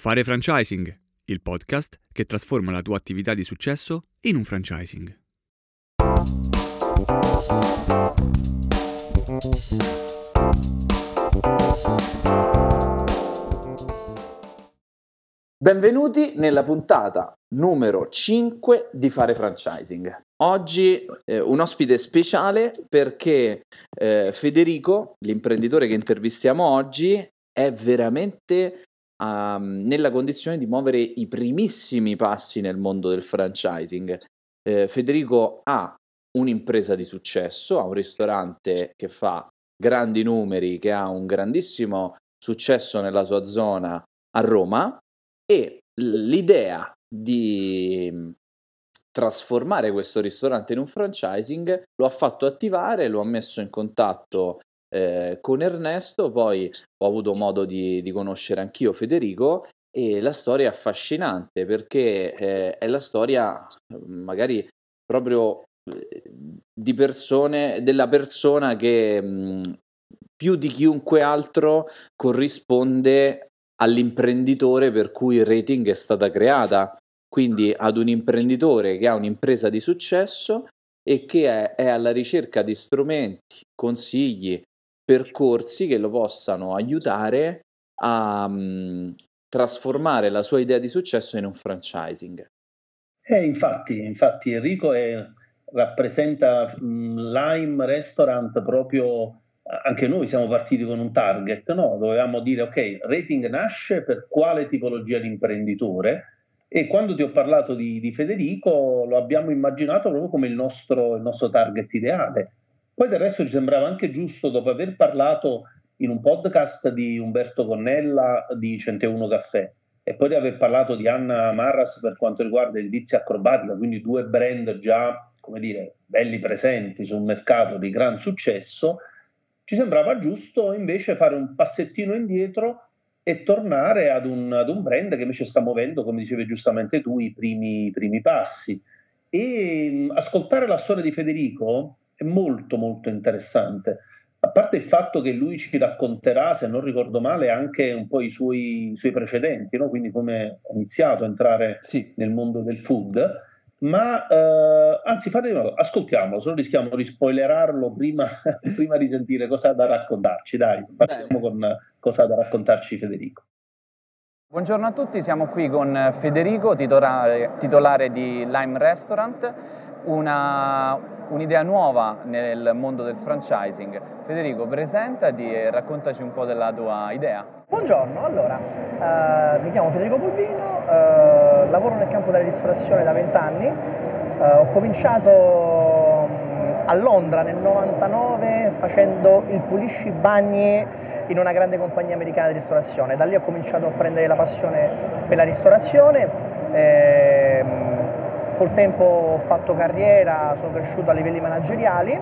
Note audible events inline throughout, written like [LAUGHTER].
Fare franchising, il podcast che trasforma la tua attività di successo in un franchising. Benvenuti nella puntata numero 5 di Fare Franchising. Oggi eh, un ospite speciale perché eh, Federico, l'imprenditore che intervistiamo oggi, è veramente um, nella condizione di muovere i primissimi passi nel mondo del franchising. Eh, Federico ha un'impresa di successo, ha un ristorante che fa grandi numeri, che ha un grandissimo successo nella sua zona a Roma e l'idea di trasformare questo ristorante in un franchising lo ha fatto attivare, lo ha messo in contatto eh, con Ernesto, poi ho avuto modo di, di, conoscere anch'io Federico e la storia è affascinante perché eh, è la storia magari proprio eh, di persone, della persona che mh, più di chiunque altro corrisponde all'imprenditore per cui Rating è stata creata. Quindi ad un imprenditore che ha un'impresa di successo e che è, è alla ricerca di strumenti, consigli, percorsi che lo possano aiutare a um, trasformare la sua idea di successo in un franchising. Eh, infatti, infatti Enrico è, rappresenta um, Lime Restaurant proprio anche noi siamo partiti con un target, no? dovevamo dire ok, rating nasce per quale tipologia di imprenditore e quando ti ho parlato di, di Federico lo abbiamo immaginato proprio come il nostro, il nostro target ideale. Poi del resto ci sembrava anche giusto, dopo aver parlato in un podcast di Umberto Connella di 101 Caffè e poi di aver parlato di Anna Marras per quanto riguarda edilizia acrobatica, quindi due brand già, come dire, belli presenti sul mercato di gran successo, ci sembrava giusto invece fare un passettino indietro e tornare ad un, ad un brand che invece sta muovendo, come dicevi giustamente tu, i primi, i primi passi. E ascoltare la storia di Federico è molto molto interessante. A parte il fatto che lui ci racconterà, se non ricordo male, anche un po' i suoi, i suoi precedenti, no? quindi come ha iniziato a entrare sì. nel mondo del food, ma eh, anzi fate di nuovo, ascoltiamolo, se no rischiamo di spoilerarlo prima, [LAUGHS] prima, di sentire cosa ha da raccontarci. Dai, partiamo con cosa ha da raccontarci Federico. Buongiorno a tutti, siamo qui con Federico, titolare, titolare di Lime Restaurant, un'idea nuova nel mondo del franchising. Federico, presentati e raccontaci un po' della tua idea. Buongiorno, allora, eh, mi chiamo Federico Pulvino, eh, lavoro nel campo della ristorazione da 20 anni, eh, ho cominciato mm, a Londra nel 99 facendo il pulisci bagni in una grande compagnia americana di ristorazione. Da lì ho cominciato a prendere la passione per la ristorazione. Ehm, col tempo ho fatto carriera, sono cresciuto a livelli manageriali,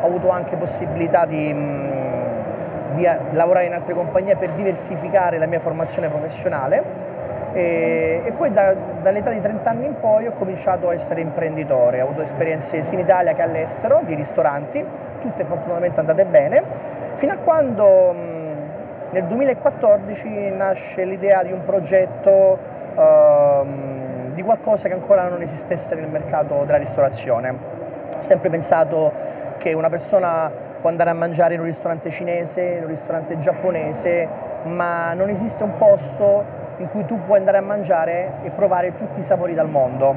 ho avuto anche possibilità di, mm, di lavorare in altre compagnie per diversificare la mia formazione professionale. E, e poi da, dall'età di 30 anni in poi ho cominciato a essere imprenditore, ho avuto esperienze sia in Italia che all'estero di ristoranti, tutte fortunatamente andate bene, fino a quando mm, nel 2014 nasce l'idea di un progetto uh, di qualcosa che ancora non esistesse nel mercato della ristorazione. Ho sempre pensato che una persona può andare a mangiare in un ristorante cinese, in un ristorante giapponese, ma non esiste un posto in cui tu puoi andare a mangiare e provare tutti i sapori dal mondo.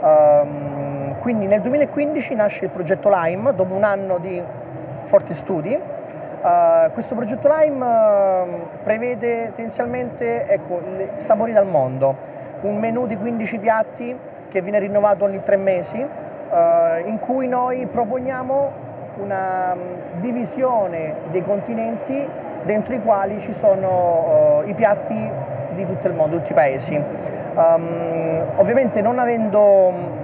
Um, quindi nel 2015 nasce il progetto Lime, dopo un anno di forti studi. Uh, questo progetto Lime uh, prevede tendenzialmente ecco, sapori dal mondo un menù di 15 piatti che viene rinnovato ogni tre mesi, eh, in cui noi proponiamo una mm, divisione dei continenti dentro i quali ci sono uh, i piatti di tutto il mondo, tutti i paesi. Um, ovviamente non avendo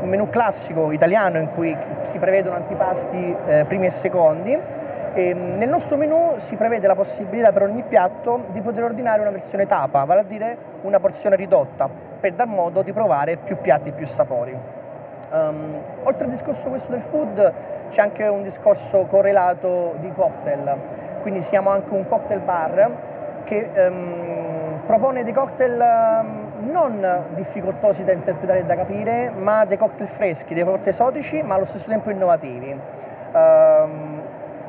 un menù classico italiano in cui si prevedono antipasti eh, primi e secondi, e ehm, nel nostro menù si prevede la possibilità per ogni piatto di poter ordinare una versione tapa, vale a dire una porzione ridotta, per dar modo di provare più piatti più sapori. Um, oltre al discorso questo del food c'è anche un discorso correlato di cocktail, quindi siamo anche un cocktail bar che um, propone dei cocktail ehm, non difficoltosi da interpretare e da capire, ma dei cocktail freschi, dei cocktail esotici, ma allo stesso tempo innovativi. Um,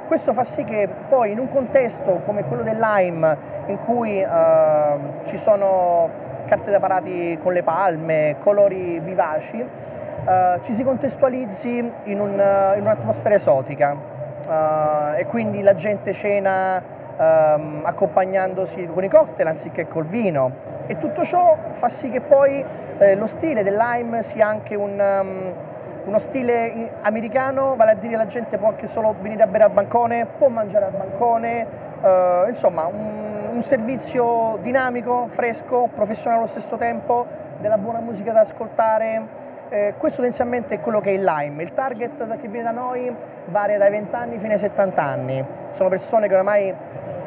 questo fa sì che poi in un contesto come quello del Lime, in cui uh, ci sono carte da parati con le palme, colori vivaci, uh, ci si contestualizzi in, un, uh, in un'atmosfera esotica e quindi la gente cena um, accompagnandosi con i cocktail anziché col vino. E tutto ciò fa sì che poi eh, lo stile del Lime sia anche un... Um, uno stile americano, vale a dire la gente può anche solo venire a bere al bancone, può mangiare al bancone, eh, insomma un, un, servizio dinamico, fresco, professionale allo stesso tempo, della buona musica da ascoltare. Eh, questo tendenzialmente è quello che è il Lime. Il target che viene da noi varia dai 20 anni fino ai 70 anni. Sono persone che ormai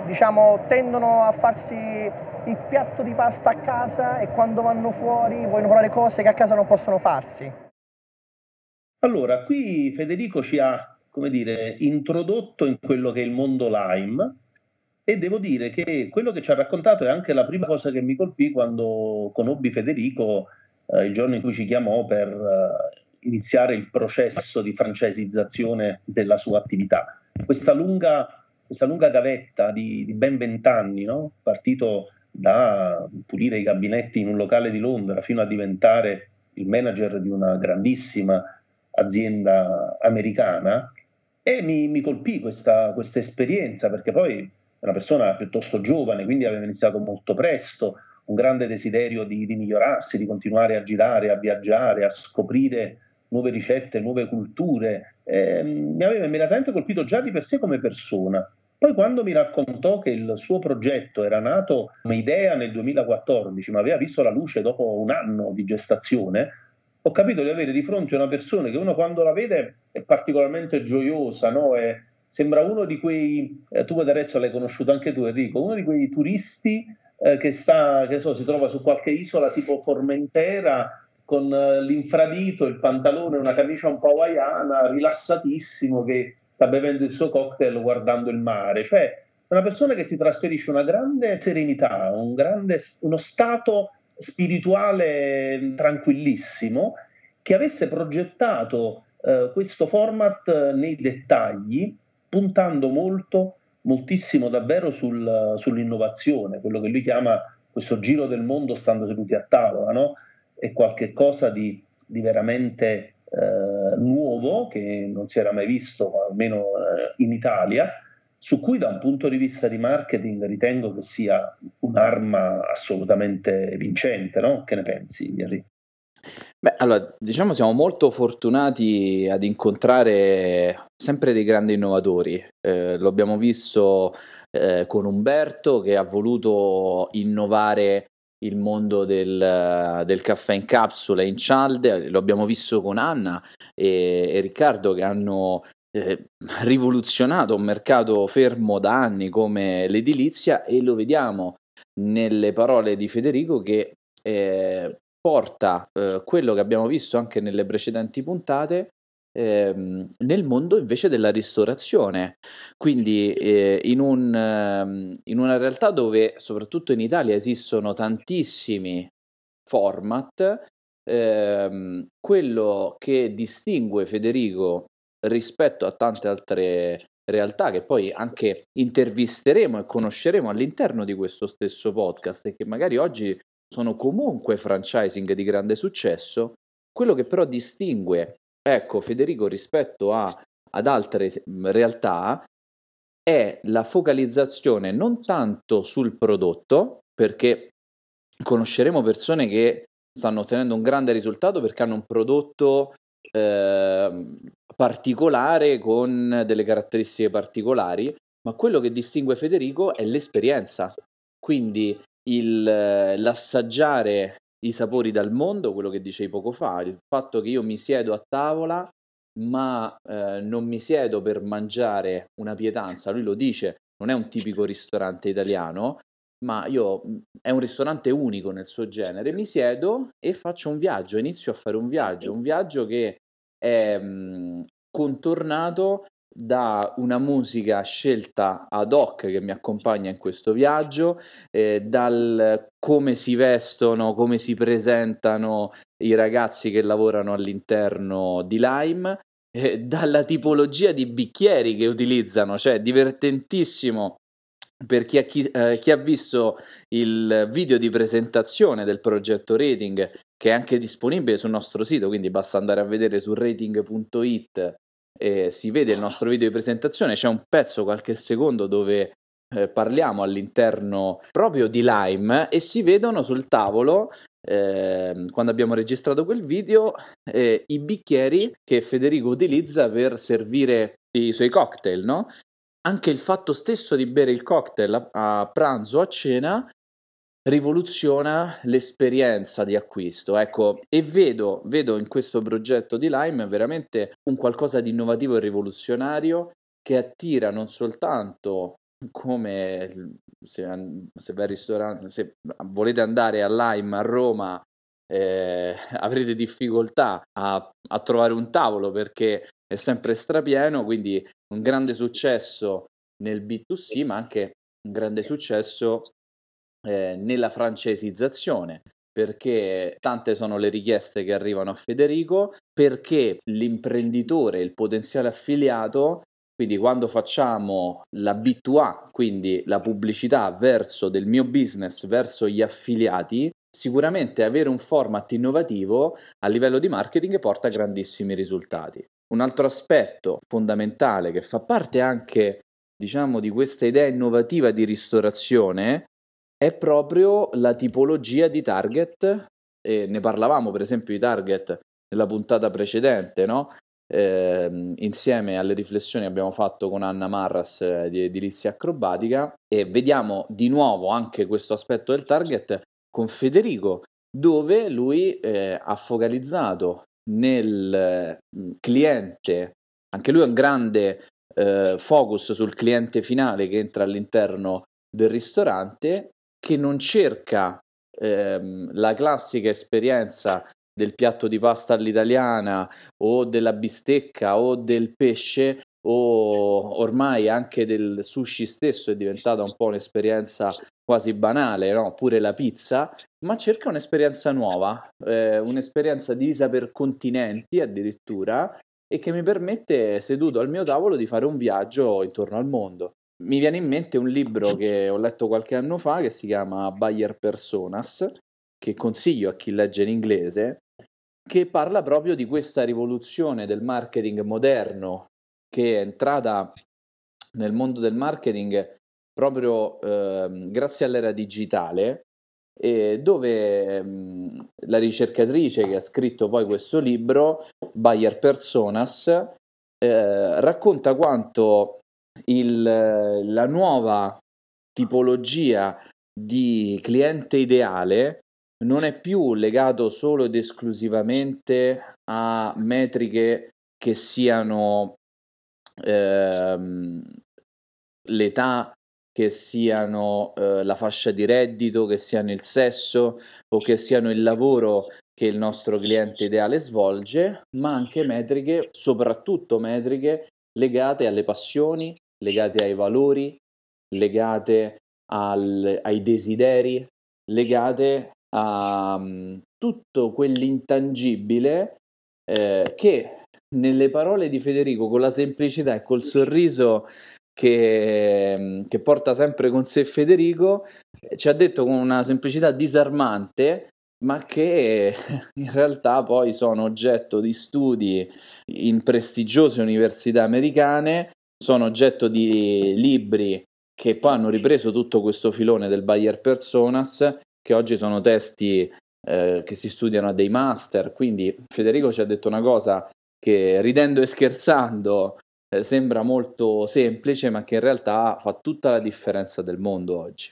diciamo, tendono a farsi il piatto di pasta a casa e quando vanno fuori vogliono provare cose che a casa non possono farsi. Allora, qui Federico ci ha, come dire, introdotto in quello che è il mondo Lime e devo dire che quello che ci ha raccontato è anche la prima cosa che mi colpì quando conobbi Federico eh, il giorno in cui ci chiamò per eh, iniziare il processo di francesizzazione della sua attività. Questa lunga, questa lunga gavetta di, di ben vent'anni, no? partito da pulire i gabinetti in un locale di Londra fino a diventare il manager di una grandissima azienda americana e mi, mi colpì questa, questa, esperienza perché poi una persona piuttosto giovane, quindi aveva iniziato molto presto, un grande desiderio di, di migliorarsi, di continuare a girare, a viaggiare, a scoprire nuove ricette, nuove culture. Eh, mi aveva immediatamente colpito già di per sé come persona. Poi quando mi raccontò che il suo progetto era nato come idea nel 2014, ma aveva visto la luce dopo un anno di gestazione, ho capito di avere di fronte una persona che uno quando la vede è particolarmente gioiosa, no? è, sembra uno di quei, eh, tu adesso l'hai conosciuto anche tu Enrico, uno di quei turisti eh, che, sta, che so, si trova su qualche isola tipo Formentera con eh, l'infradito, il pantalone, una camicia un po' hawaiana, rilassatissimo, che sta bevendo il suo cocktail guardando il mare. Cioè, una persona che ti trasferisce una grande serenità, un grande, uno stato spirituale tranquillissimo che avesse progettato eh, questo format nei dettagli, puntando molto, moltissimo davvero sul, sull'innovazione, quello che lui chiama questo giro del mondo stando seduti a tavola, no? è qualcosa di, di veramente eh, nuovo che non si era mai visto, almeno eh, in Italia, su cui da un punto di vista di marketing ritengo che sia un'arma assolutamente vincente, no? Che ne pensi, Henry? Beh, allora, diciamo siamo molto fortunati ad incontrare sempre dei grandi innovatori. Eh, lo abbiamo visto eh, con Umberto che ha voluto innovare il mondo del, del, caffè in capsula in cialde, lo abbiamo visto con Anna e, e Riccardo che hanno eh, rivoluzionato un mercato fermo da anni come l'edilizia e lo vediamo nelle parole di Federico che eh, porta eh, quello che abbiamo visto anche nelle precedenti puntate ehm, nel mondo invece della ristorazione. Quindi eh, in, un, ehm, in una realtà dove soprattutto in Italia esistono tantissimi format, ehm, quello che distingue Federico rispetto a tante altre realtà che poi anche intervisteremo e conosceremo all'interno di questo stesso podcast e che magari oggi sono comunque franchising di grande successo, quello che però distingue ecco Federico rispetto a, ad altre realtà è la focalizzazione non tanto sul prodotto, perché conosceremo persone che stanno ottenendo un grande risultato perché hanno un prodotto eh, particolare con delle caratteristiche particolari, ma quello che distingue Federico è l'esperienza. Quindi il, l'assaggiare i sapori dal mondo, quello che dicevi poco fa, il fatto che io mi siedo a tavola ma eh, non mi siedo per mangiare una pietanza, lui lo dice, non è un tipico ristorante italiano, ma io è un ristorante unico nel suo genere, mi siedo e faccio un viaggio, inizio a fare un viaggio, un viaggio che è mh, contornato da una musica scelta ad hoc che mi accompagna in questo viaggio, eh, dal come si vestono, come si presentano i ragazzi che lavorano all'interno di Lime, eh, dalla tipologia di bicchieri che utilizzano, cioè divertentissimo per chi ha, chi, eh, chi ha, visto il video di presentazione del progetto Rating, che è anche disponibile sul nostro sito, quindi basta andare a vedere su rating.it e si vede il nostro video di presentazione, c'è un pezzo qualche secondo dove eh, parliamo all'interno proprio di Lime e si vedono sul tavolo eh, quando abbiamo registrato quel video eh, i bicchieri che Federico utilizza per servire i suoi cocktail, no? anche il fatto stesso di bere il cocktail a, a pranzo o a cena rivoluziona l'esperienza di acquisto. Ecco, e vedo, vedo in questo progetto di Lime veramente un qualcosa di innovativo e rivoluzionario che attira non soltanto come se, se, se volete andare a Lime a Roma eh, [LAUGHS] avrete difficoltà a, a, trovare un tavolo perché è sempre strapieno, quindi un grande successo nel B2C, ma anche un grande successo eh, nella francesizzazione, perché tante sono le richieste che arrivano a Federico, perché l'imprenditore, il potenziale affiliato, quindi quando facciamo la B2A, quindi la pubblicità verso del mio business, verso gli affiliati, sicuramente avere un format innovativo a livello di marketing porta grandissimi risultati. Un altro aspetto fondamentale che fa parte anche, diciamo, di questa idea innovativa di ristorazione è proprio la tipologia di target. E ne parlavamo, per esempio, di target nella puntata precedente, no? Eh, insieme alle riflessioni che abbiamo fatto con Anna Marras eh, di Edilizia Acrobatica e vediamo di nuovo anche questo aspetto del target con Federico dove lui eh, ha focalizzato nel mm, cliente, anche lui ha un grande eh, focus sul cliente finale che entra all'interno del ristorante, che non cerca ehm, la classica esperienza del piatto di pasta all'italiana o della bistecca o del pesce o ormai anche del sushi stesso è diventata un po' un'esperienza quasi banale, no? pure la pizza, ma cerca un'esperienza nuova, eh, un'esperienza divisa per continenti addirittura e che mi permette, seduto al mio tavolo, di fare un viaggio intorno al mondo. Mi viene in mente un libro che ho letto qualche anno fa che si chiama Buyer Personas, che consiglio a chi legge in inglese, che parla proprio di questa rivoluzione del marketing moderno che è entrata nel mondo del marketing proprio eh, grazie all'era digitale, eh, dove mh, la ricercatrice che ha scritto poi questo libro, Bayer Personas, eh, racconta quanto il, la nuova tipologia di cliente ideale non è più legato solo ed esclusivamente a metriche che siano ehm, l'età che siano eh, la fascia di reddito, che siano il sesso o che siano il lavoro che il nostro cliente ideale svolge, ma anche metriche, soprattutto metriche legate alle passioni, legate ai valori, legate al, ai desideri, legate a um, tutto quell'intangibile eh, che nelle parole di Federico, con la semplicità e col sorriso che, che, porta sempre con sé Federico, ci ha detto con una semplicità disarmante, ma che [LAUGHS] in realtà poi sono oggetto di studi in prestigiose università americane, sono oggetto di libri che poi hanno ripreso tutto questo filone del Bayer Personas, che oggi sono testi eh, che si studiano a dei master, quindi Federico ci ha detto una cosa che ridendo e scherzando eh, sembra molto semplice, ma che in realtà fa tutta la differenza del mondo oggi.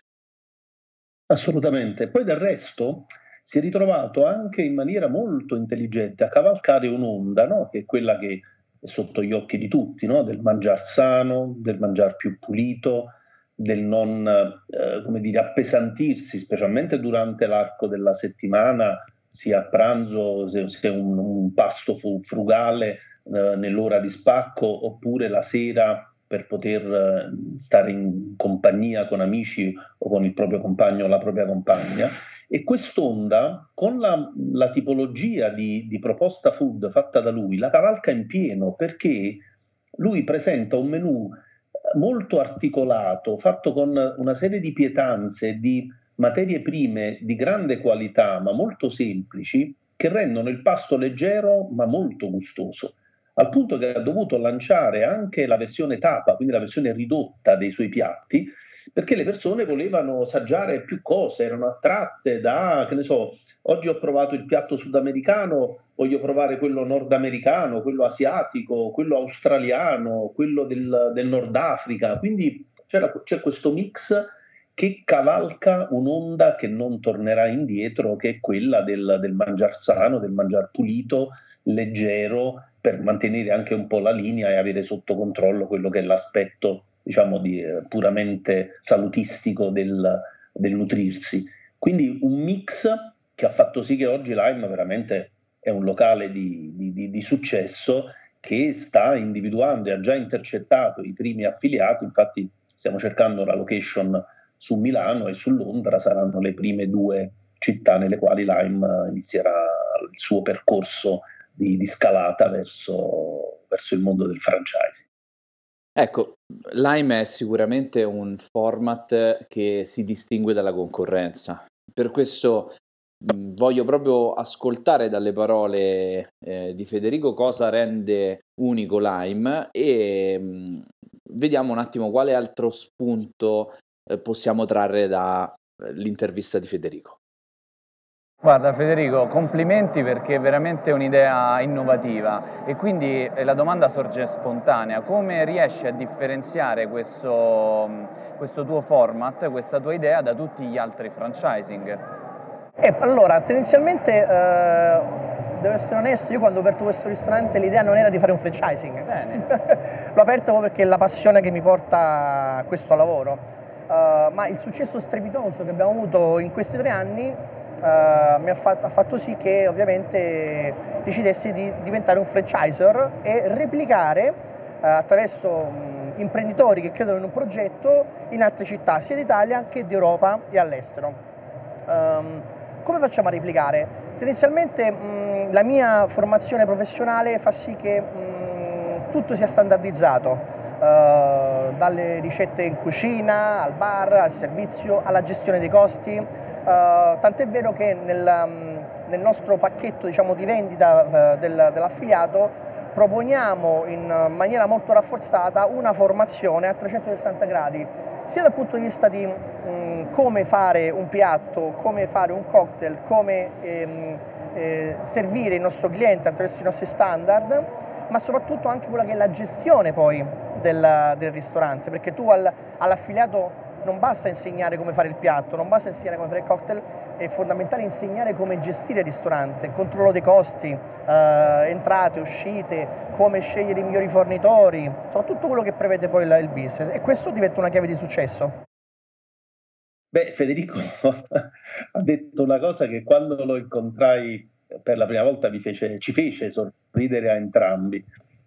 Assolutamente. Poi del resto si è ritrovato anche in maniera molto intelligente a cavalcare un'onda, no? che è quella che sotto gli occhi di tutti, no? del mangiar sano, del mangiar più pulito, del non eh, dire, appesantirsi, specialmente durante l'arco della settimana, sia a pranzo, se, se un, un pasto frugale eh, nell'ora di spacco oppure la sera per poter eh, stare in compagnia con amici o con il proprio compagno o la propria compagna. E quest'onda, con la, la tipologia di, di, proposta food fatta da lui, la cavalca in pieno perché lui presenta un menù molto articolato, fatto con una serie di pietanze, di materie prime di grande qualità, ma molto semplici, che rendono il pasto leggero ma molto gustoso. Al punto che ha dovuto lanciare anche la versione tapa, quindi la versione ridotta dei suoi piatti, perché le persone volevano assaggiare più cose, erano attratte da, che ne so, oggi ho provato il piatto sudamericano, voglio provare quello nordamericano, quello asiatico, quello australiano, quello del, del Nord Africa, quindi c'è questo mix che cavalca un'onda che non tornerà indietro, che è quella del, del mangiar sano, del mangiar pulito, leggero, per mantenere anche un po' la linea e avere sotto controllo quello che è l'aspetto diciamo di, eh, puramente salutistico del, del, nutrirsi. Quindi un mix che ha fatto sì che oggi Lime veramente è un locale di, di, di successo che sta individuando e ha già intercettato i primi affiliati, infatti stiamo cercando la location su Milano e su Londra saranno le prime due città nelle quali Lime inizierà il suo percorso di, di scalata verso, verso il mondo del franchising. Ecco, Lime è sicuramente un format che si distingue dalla concorrenza. Per questo mh, voglio proprio ascoltare dalle parole eh, di Federico cosa rende unico Lime e mh, vediamo un attimo quale altro spunto eh, possiamo trarre dall'intervista di Federico. Guarda Federico, complimenti perché è veramente un'idea innovativa e quindi eh, la domanda sorge spontanea, come riesci a differenziare questo, questo tuo format, questa tua idea da tutti gli altri franchising? Eh, allora, tendenzialmente, eh, devo essere onesto, io quando ho aperto questo ristorante l'idea non era di fare un franchising, [LAUGHS] l'ho aperto proprio perché è la passione che mi porta a questo lavoro. Uh, ma il successo strepitoso che abbiamo avuto in questi tre anni uh, fatto, ha fatto sì che ovviamente decidessi di diventare un franchiser e replicare uh, attraverso um, imprenditori che credono in un progetto in altre città sia d'Italia che d'Europa e all'estero. Um, come facciamo a replicare? Tendenzialmente um, la mia formazione professionale fa sì che tutto sia standardizzato, uh, dalle ricette in cucina, al bar, al servizio, alla gestione dei costi, Uh, tant'è vero che nel, um, nel nostro pacchetto diciamo, di vendita uh, del, dell'affiliato proponiamo in maniera molto rafforzata una formazione a 360 gradi, sia dal punto di vista di um, come fare un piatto, come fare un cocktail, come ehm, eh, servire il nostro cliente attraverso i nostri standard, ma soprattutto anche quella che è la gestione poi del, del ristorante, perché tu al, all'affiliato non basta insegnare come fare il piatto, non basta insegnare come fare il cocktail, è fondamentale insegnare come gestire il ristorante, controllo dei costi, eh, entrate, uscite, come scegliere i migliori fornitori, insomma tutto quello che prevede poi il, il business e questo diventa una chiave di successo. Beh, Federico [LAUGHS] ha detto una cosa che quando lo incontrai per la prima volta fece, ci fece sorridere a entrambi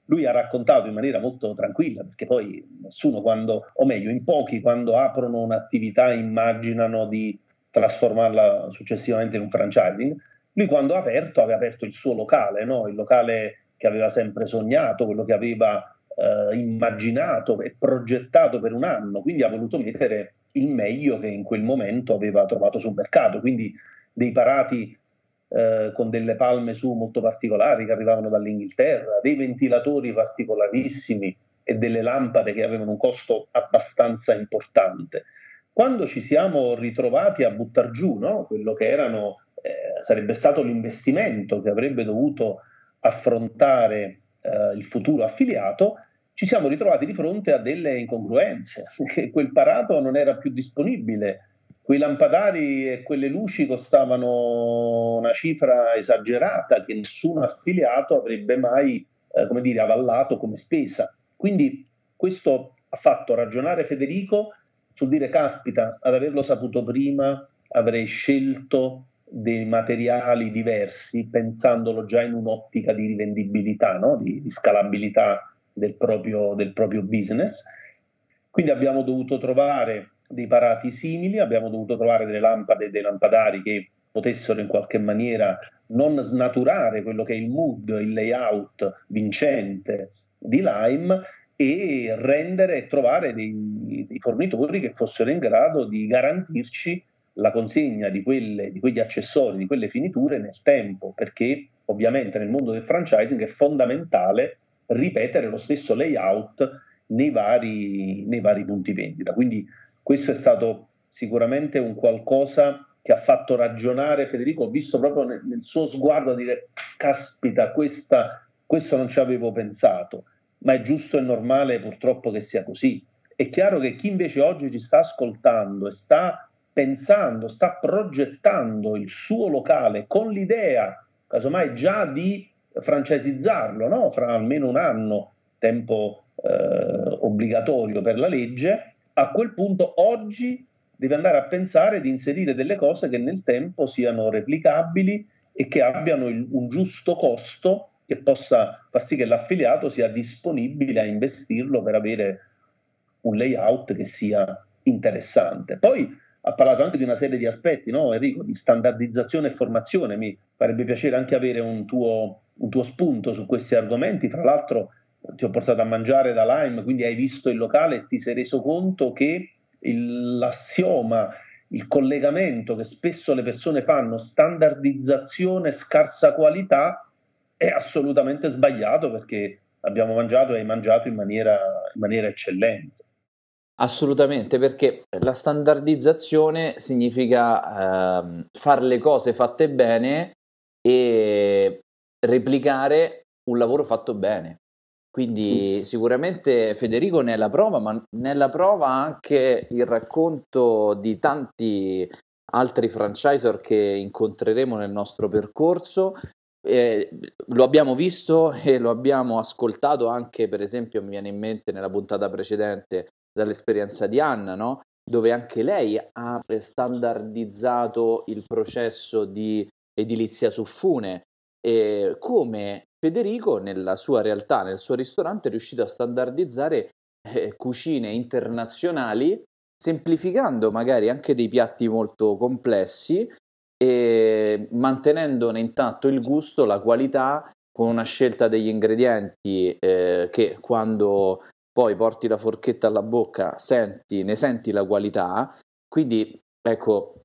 lui ha raccontato in maniera molto tranquilla, perché poi nessuno quando, o meglio, in pochi quando aprono un'attività immaginano di trasformarla successivamente in un franchising. Lui quando ha aperto aveva aperto il suo locale, no? il locale che aveva sempre sognato, quello che aveva eh, immaginato e progettato per un anno, quindi ha voluto mettere il meglio che in quel momento aveva trovato sul mercato, quindi dei parati eh, con delle palme su molto particolari che arrivavano dall'Inghilterra, dei ventilatori particolarissimi e delle lampade che avevano un costo abbastanza importante. Quando ci siamo ritrovati a buttare giù no? quello che erano, eh, sarebbe stato l'investimento che avrebbe dovuto affrontare eh, il futuro affiliato, ci siamo ritrovati di fronte a delle incongruenze, [LAUGHS] quel parato non era più disponibile quei lampadari e quelle luci costavano una cifra esagerata che nessun affiliato avrebbe mai eh, come dire, avallato come spesa. Quindi questo ha fatto ragionare Federico sul dire caspita, ad averlo saputo prima avrei scelto dei materiali diversi, pensandolo già in un'ottica di rivendibilità, no? di, di, scalabilità del proprio, del proprio business. Quindi abbiamo dovuto trovare dei parati simili, abbiamo dovuto trovare delle lampade e dei lampadari che potessero in qualche maniera non snaturare quello che è il mood, il layout vincente di Lime e rendere e trovare dei, dei, fornitori che fossero in grado di garantirci la consegna di, quelle, di quegli accessori, di quelle finiture nel tempo, perché ovviamente nel mondo del franchising è fondamentale ripetere lo stesso layout nei vari, nei vari punti vendita. Quindi questo è stato sicuramente un qualcosa che ha fatto ragionare Federico, visto proprio nel, nel suo sguardo dire caspita, questa, questo non ci avevo pensato, ma è giusto e normale purtroppo che sia così. È chiaro che chi invece oggi ci sta ascoltando e sta pensando, sta progettando il suo locale con l'idea, casomai già di francesizzarlo, no? fra almeno un anno, tempo eh, obbligatorio per la legge, a quel punto oggi deve andare a pensare di inserire delle cose che nel tempo siano replicabili e che abbiano il, un giusto costo che possa far sì che l'affiliato sia disponibile a investirlo per avere un layout che sia interessante. Poi ha parlato anche di una serie di aspetti, no Enrico, di standardizzazione e formazione. Mi farebbe piacere anche avere un tuo, un tuo spunto su questi argomenti. Fra l'altro ti ho portato a mangiare da Lime, quindi hai visto il locale e ti sei reso conto che il, l'assioma, il collegamento che spesso le persone fanno, standardizzazione, scarsa qualità, è assolutamente sbagliato perché abbiamo mangiato e hai mangiato in maniera, in maniera eccellente. Assolutamente, perché la standardizzazione significa eh, fare le cose fatte bene e replicare un lavoro fatto bene. Quindi sicuramente Federico ne è la prova, ma ne è la prova anche il racconto di tanti altri franchisor che incontreremo nel nostro percorso. Eh, lo abbiamo visto e lo abbiamo ascoltato anche, per esempio, mi viene in mente nella puntata precedente dall'esperienza di Anna, no? dove anche lei ha standardizzato il processo di edilizia su fune. E come Federico, nella sua realtà, nel suo ristorante, è riuscito a standardizzare eh, cucine internazionali, semplificando magari anche dei piatti molto complessi e mantenendone intatto il gusto, la qualità, con una scelta degli ingredienti eh, che quando poi porti la forchetta alla bocca senti, ne senti la qualità. Quindi, ecco,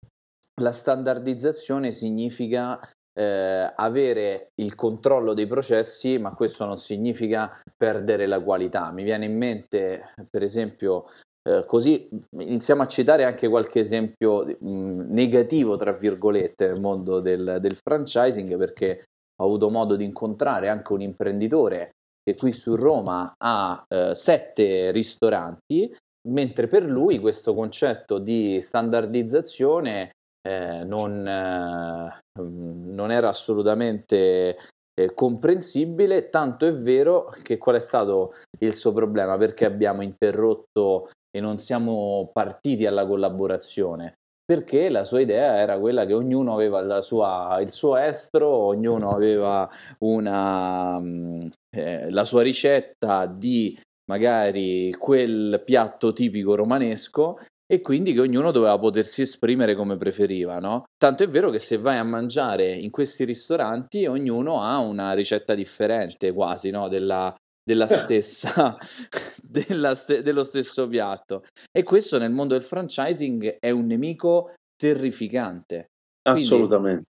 la standardizzazione significa eh, avere il controllo dei processi, ma questo non significa perdere la qualità. Mi viene in mente, per esempio, eh, così iniziamo a citare anche qualche esempio mh, negativo, tra virgolette, nel mondo del, del franchising, perché ho avuto modo di incontrare anche un imprenditore che qui su Roma ha eh, sette ristoranti, mentre per lui questo concetto di standardizzazione eh, non, eh, non, era assolutamente eh, comprensibile, tanto è vero che qual è stato il suo problema, perché abbiamo interrotto e non siamo partiti alla collaborazione. Perché la sua idea era quella che ognuno aveva sua, il suo estro, ognuno aveva una, mm, eh, la sua ricetta di magari quel piatto tipico romanesco e quindi che ognuno doveva potersi esprimere come preferiva, no? Tanto è vero che se vai a mangiare in questi ristoranti ognuno ha una ricetta differente quasi, no? Della, della stessa, [LAUGHS] della ste- dello stesso piatto. E questo nel mondo del franchising è un nemico terrificante. Quindi, Assolutamente.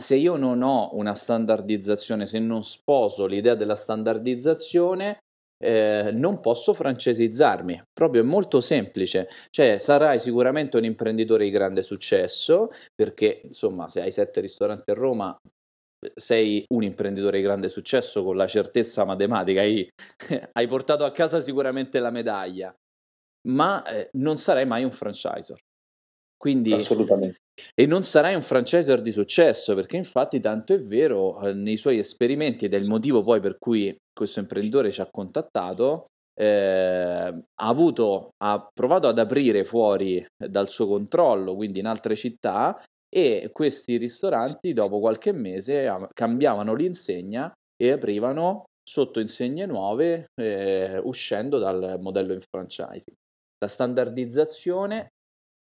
Se io non ho una standardizzazione, se non sposo l'idea della standardizzazione, eh, non posso francesizzarmi. Proprio è molto semplice. Cioè, sarai sicuramente un imprenditore di grande successo, perché insomma, se hai sette ristoranti a Roma, sei un imprenditore di grande successo con la certezza matematica, hai, [LAUGHS] hai portato a casa sicuramente la medaglia, ma eh, non sarai mai un franchisor. Quindi, Assolutamente. E non sarai un franchisor di successo, perché infatti tanto è vero, eh, nei suoi esperimenti, ed è il motivo poi per cui questo imprenditore ci ha contattato, eh, ha, avuto, ha provato ad aprire fuori dal suo controllo, quindi in altre città, e questi ristoranti dopo qualche mese cambiavano l'insegna e aprivano sotto insegne nuove eh, uscendo dal modello in franchising. La standardizzazione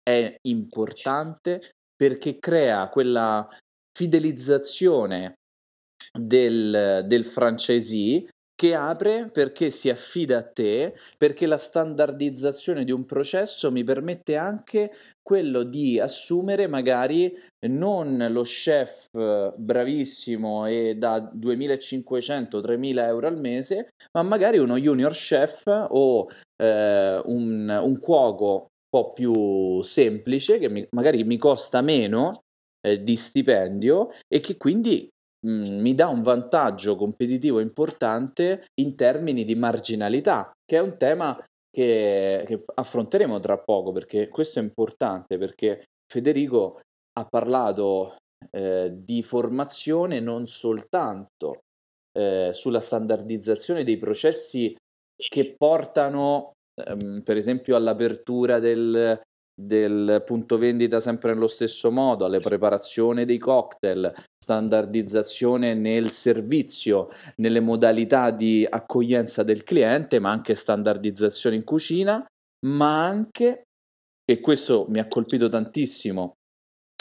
è importante perché crea quella fidelizzazione del, del franchisee che apre perché si affida a te, perché la standardizzazione di un processo mi permette anche quello di assumere magari non lo chef bravissimo e da 2500-3000 euro al mese, ma magari uno junior chef o eh, un, un cuoco po' più semplice che mi, magari mi costa meno eh, di stipendio e che quindi Mm, mi dà un vantaggio competitivo importante in termini di marginalità, che è un tema che, che affronteremo tra poco, perché questo è importante, perché Federico ha parlato eh, di formazione non soltanto eh, sulla standardizzazione dei processi che portano, ehm, per esempio, all'apertura del, del punto vendita sempre nello stesso modo, alle preparazione dei cocktail, standardizzazione nel servizio, nelle modalità di accoglienza del cliente, ma anche standardizzazione in cucina, ma anche, e questo mi ha colpito tantissimo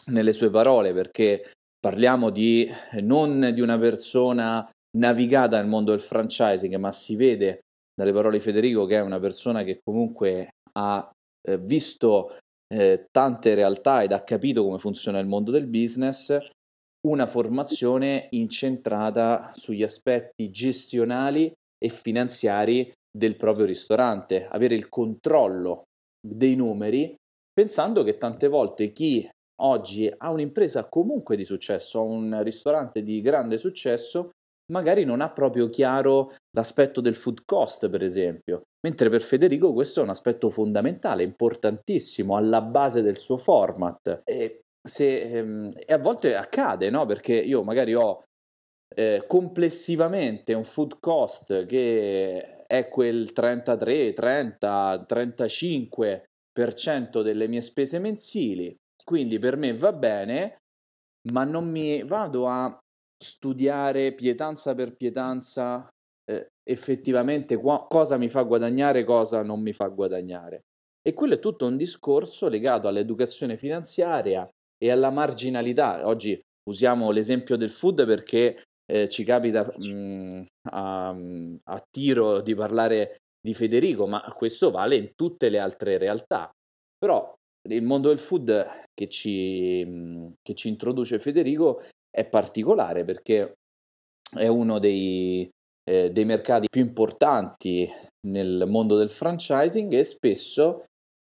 nelle sue parole, perché parliamo di non di una persona navigata nel mondo del franchising, ma si vede dalle parole di Federico che è una persona che comunque ha eh, visto eh, tante realtà ed ha capito come funziona il mondo del business, una formazione incentrata sugli aspetti gestionali e finanziari del proprio ristorante, avere il controllo dei numeri, pensando che tante volte chi oggi ha un'impresa comunque di successo, ha un ristorante di grande successo, magari non ha proprio chiaro l'aspetto del food cost, per esempio, mentre per Federico questo è un aspetto fondamentale, importantissimo, alla base del suo format. E, se, ehm, e a volte accade, no? Perché io magari ho eh, complessivamente un food cost che è quel 33, 30, 35% delle mie spese mensili, quindi per me va bene, ma non mi vado a studiare pietanza per pietanza eh, effettivamente qua, cosa mi fa guadagnare, cosa non mi fa guadagnare. E quello è tutto un discorso legato all'educazione finanziaria e alla marginalità. Oggi usiamo l'esempio del food perché eh, ci capita mh, mm, a, a tiro di parlare di Federico, ma questo vale in tutte le altre realtà. Però il mondo del food che ci, mm, che ci introduce Federico è particolare perché è uno dei, eh, dei mercati più importanti nel mondo del franchising e spesso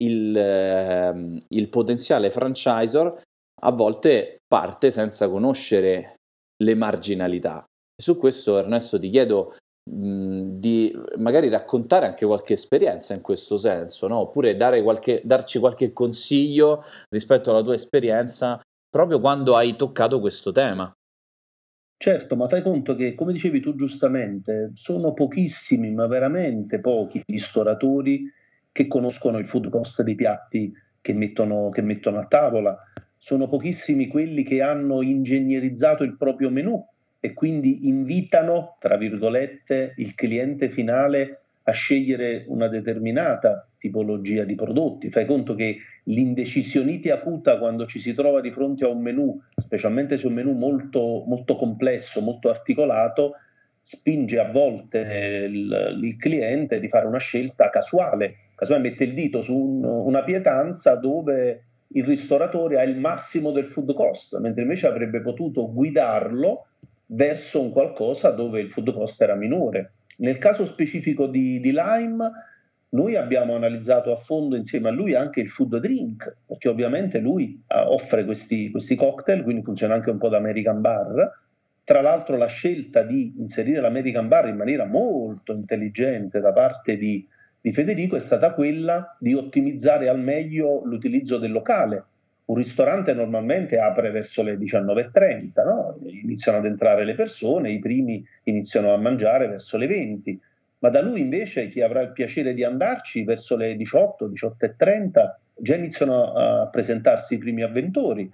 il, eh, il potenziale franchisor a volte parte senza conoscere le marginalità. E su questo Ernesto ti chiedo mh, di magari raccontare anche qualche esperienza in questo senso, no? oppure qualche, darci qualche consiglio rispetto alla tua esperienza proprio quando hai toccato questo tema. Certo, ma fai conto che, come dicevi tu giustamente, sono pochissimi, ma veramente pochi ristoratori che conoscono il food cost dei piatti che mettono, che mettono a tavola. Sono pochissimi quelli che hanno ingegnerizzato il proprio menù e quindi invitano, tra virgolette, il cliente finale a scegliere una determinata tipologia di prodotti. Fai conto che l'indecisionite acuta quando ci si trova di fronte a un menu, specialmente è un menu molto, molto complesso, molto articolato, spinge a volte il, il, cliente di fare una scelta casuale. Casuale mette il dito su un, una pietanza dove il ristoratore ha il massimo del food cost, mentre invece avrebbe potuto guidarlo verso un qualcosa dove il food cost era minore. Nel caso specifico di, di Lime, noi abbiamo analizzato a fondo insieme a lui anche il food drink, perché ovviamente lui uh, offre questi, questi, cocktail, quindi funziona anche un po' da American Bar. Tra l'altro la scelta di inserire l'American Bar in maniera molto intelligente da parte di, di Federico è stata quella di ottimizzare al meglio l'utilizzo del locale. Un ristorante normalmente apre verso le 19.30, no? iniziano ad entrare le persone, i primi iniziano a mangiare verso le 20 ma da lui invece chi avrà il piacere di andarci verso le 18, 18.30 già iniziano a presentarsi i primi avventori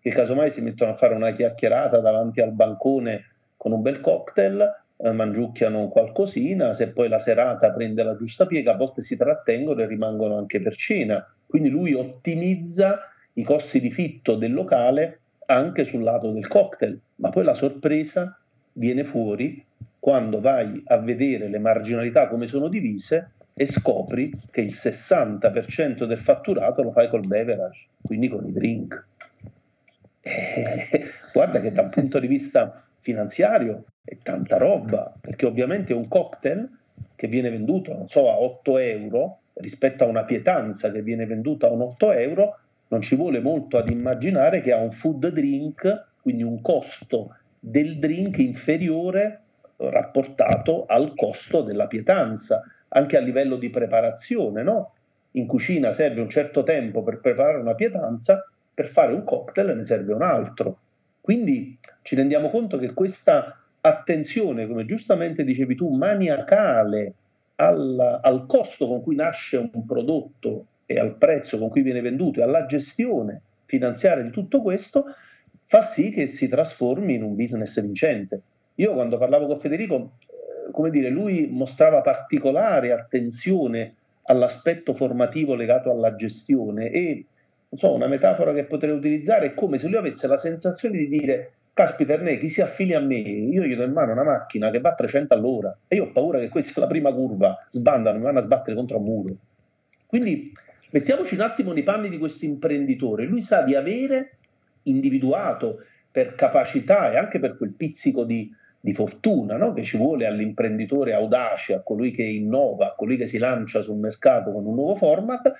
che casomai si mettono a fare una chiacchierata davanti al bancone con un bel cocktail, eh, mangiucchiano qualcosina, se poi la serata prende la giusta piega, a volte si trattengono e rimangono anche per cena. Quindi lui ottimizza i costi di fitto del locale anche sul lato del cocktail, ma poi la sorpresa viene fuori quando vai a vedere le marginalità come sono divise e scopri che il 60% del fatturato lo fai col beverage, quindi con i drink. Eh, [LAUGHS] guarda che da un punto di vista finanziario è tanta roba, perché ovviamente un cocktail che viene venduto, non so, a 8 euro rispetto a una pietanza che viene venduta a un 8 euro, non ci vuole molto ad immaginare che ha un food drink, quindi un costo del drink inferiore rapportato al costo della pietanza, anche a livello di preparazione, no? In cucina serve un certo tempo per preparare una pietanza, per fare un cocktail ne serve un altro. Quindi ci rendiamo conto che questa attenzione, come giustamente dicevi tu, maniacale al, al costo con cui nasce un prodotto e al prezzo con cui viene venduto e alla gestione finanziaria di tutto questo, fa sì che si trasformi in un business vincente. Io quando parlavo con Federico, eh, come dire, lui mostrava particolare attenzione all'aspetto formativo legato alla gestione e non so, una metafora che potrei utilizzare è come se lui avesse la sensazione di dire caspita Erne, chi si affili a me, io gli do in mano una macchina che va a 300 all'ora e io ho paura che questa è la prima curva, sbandano, mi vanno a sbattere contro un muro. Quindi Mettiamoci un attimo nei panni di questo imprenditore, lui sa di avere individuato per capacità e anche per quel pizzico di, di fortuna no? che ci vuole all'imprenditore audace, a colui che innova, a colui che si lancia sul mercato con un nuovo format,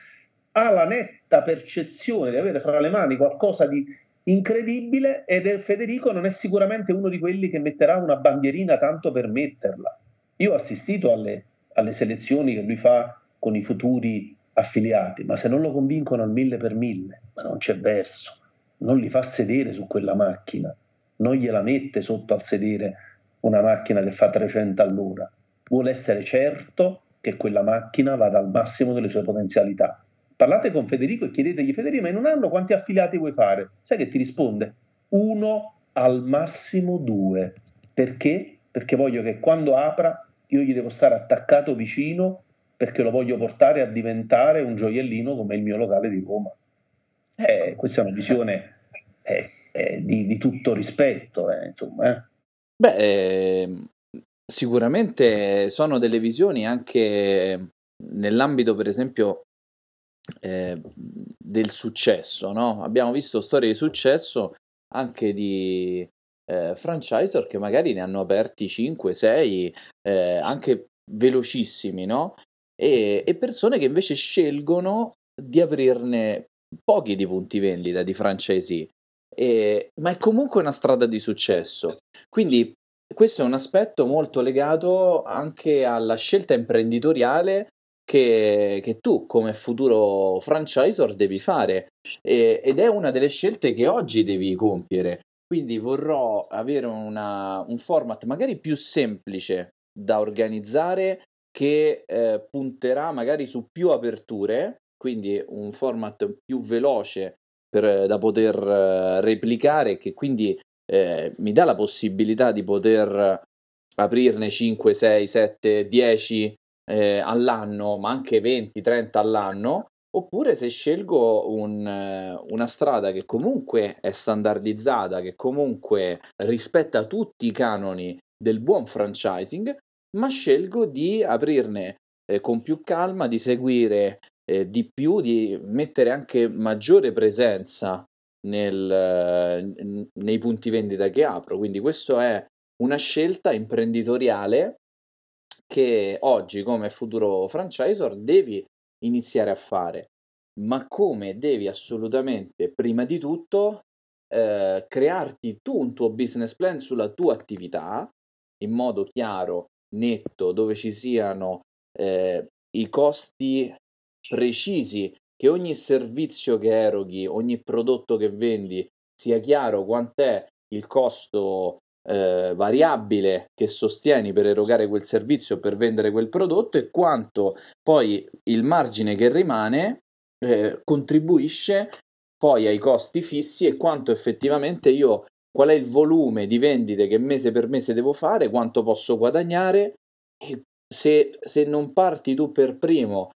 ha la netta percezione di avere fra le mani qualcosa di incredibile ed è Federico non è sicuramente uno di quelli che metterà una bandierina tanto per metterla. Io ho assistito alle, alle selezioni che lui fa con i futuri affiliati, ma se non lo convincono al mille per mille, ma non c'è verso, non li fa sedere su quella macchina, non gliela mette sotto al sedere una macchina che fa 300 all'ora, vuole essere certo che quella macchina vada al massimo delle sue potenzialità. Parlate con Federico e chiedetegli Federico, ma in un anno quanti affiliati vuoi fare? Sai che ti risponde? Uno al massimo due. Perché? Perché voglio che quando apra io gli devo stare attaccato vicino perché lo voglio portare a diventare un gioiellino come il mio locale di Roma. Eh, questa è una visione eh, eh, di, di, tutto rispetto, eh, insomma. Eh. Beh, ehm, sicuramente sono delle visioni anche nell'ambito, per esempio, eh, del successo, no? Abbiamo visto storie di successo anche di eh, franchisor che magari ne hanno aperti 5, 6, eh, anche velocissimi, no? e, e persone che invece scelgono di aprirne pochi di punti vendita di franchisee. E, ma è comunque una strada di successo. Quindi questo è un aspetto molto legato anche alla scelta imprenditoriale che, che tu come futuro franchisor devi fare e, ed è una delle scelte che oggi devi compiere. Quindi vorrò avere una, un format magari più semplice da organizzare che eh, punterà magari su più aperture, quindi un format più veloce per, da poter eh, replicare, che quindi eh, mi dà la possibilità di poter aprirne 5, 6, 7, 10 all'anno, ma anche 20, 30 all'anno, oppure se scelgo un, una strada che comunque è standardizzata, che comunque rispetta tutti i canoni del buon franchising, ma scelgo di aprirne eh, con più calma, di seguire eh, di più, di mettere anche maggiore presenza nel, nei punti vendita che apro. Quindi questa è una scelta imprenditoriale che oggi come futuro franchisor devi iniziare a fare, ma come devi assolutamente prima di tutto eh, crearti tu un tuo business plan sulla tua attività in modo chiaro netto dove ci siano eh, i costi precisi, che ogni servizio che eroghi, ogni prodotto che vendi sia chiaro quant'è il costo eh, variabile che sostieni per erogare quel servizio, per vendere quel prodotto e quanto poi il margine che rimane eh, contribuisce poi ai costi fissi e quanto effettivamente io, qual è il volume di vendite che mese per mese devo fare, quanto posso guadagnare e se, se non parti tu per primo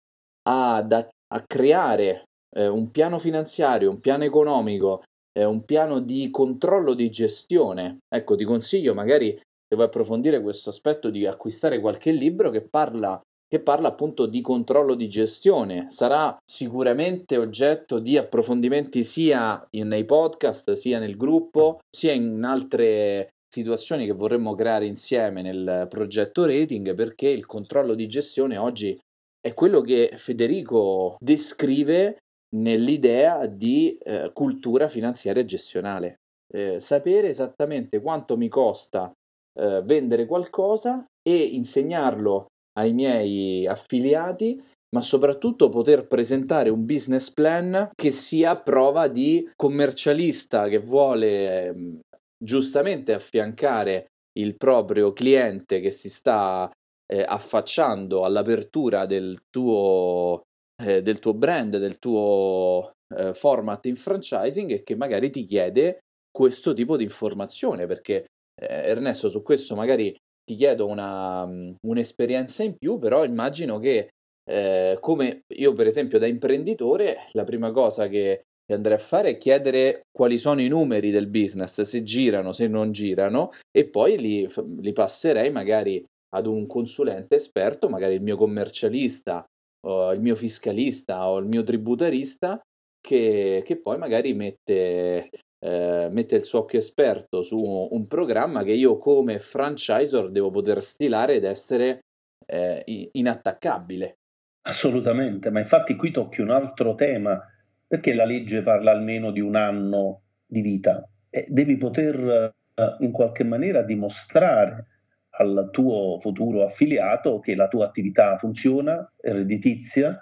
a, a creare eh, un piano finanziario, un piano economico, eh, un piano di controllo di gestione, ecco ti consiglio magari se vuoi approfondire questo aspetto di acquistare qualche libro che parla che parla appunto di controllo di gestione. Sarà sicuramente oggetto di approfondimenti sia nei podcast, sia nel gruppo, sia in altre situazioni che vorremmo creare insieme nel progetto rating perché il controllo di gestione oggi è quello che Federico descrive nell'idea di eh, cultura finanziaria gestionale. Eh, sapere esattamente quanto mi costa eh, vendere qualcosa e insegnarlo ai miei affiliati, ma soprattutto poter presentare un business plan che sia prova di commercialista che vuole ehm, giustamente affiancare il proprio cliente che si sta eh, affacciando all'apertura del tuo, eh, del tuo brand, del tuo eh, format in franchising e che magari ti chiede questo tipo di informazione perché eh, Ernesto su questo magari ti chiedo una, un'esperienza in più, però immagino che eh, come io per esempio da imprenditore, la prima cosa che andrei a fare è chiedere quali sono i numeri del business, se girano, se non girano, e poi li, li passerei magari ad un consulente esperto, magari il mio commercialista, il mio fiscalista o il mio tributarista, che, che poi magari mette eh, mette il suo occhio esperto su un programma che io come franchisor devo poter stilare ed essere eh, inattaccabile. Assolutamente, ma infatti qui tocchi un altro tema, perché la legge parla almeno di un anno di vita e devi poter eh, in qualche maniera dimostrare al tuo futuro affiliato che la tua attività funziona, è redditizia,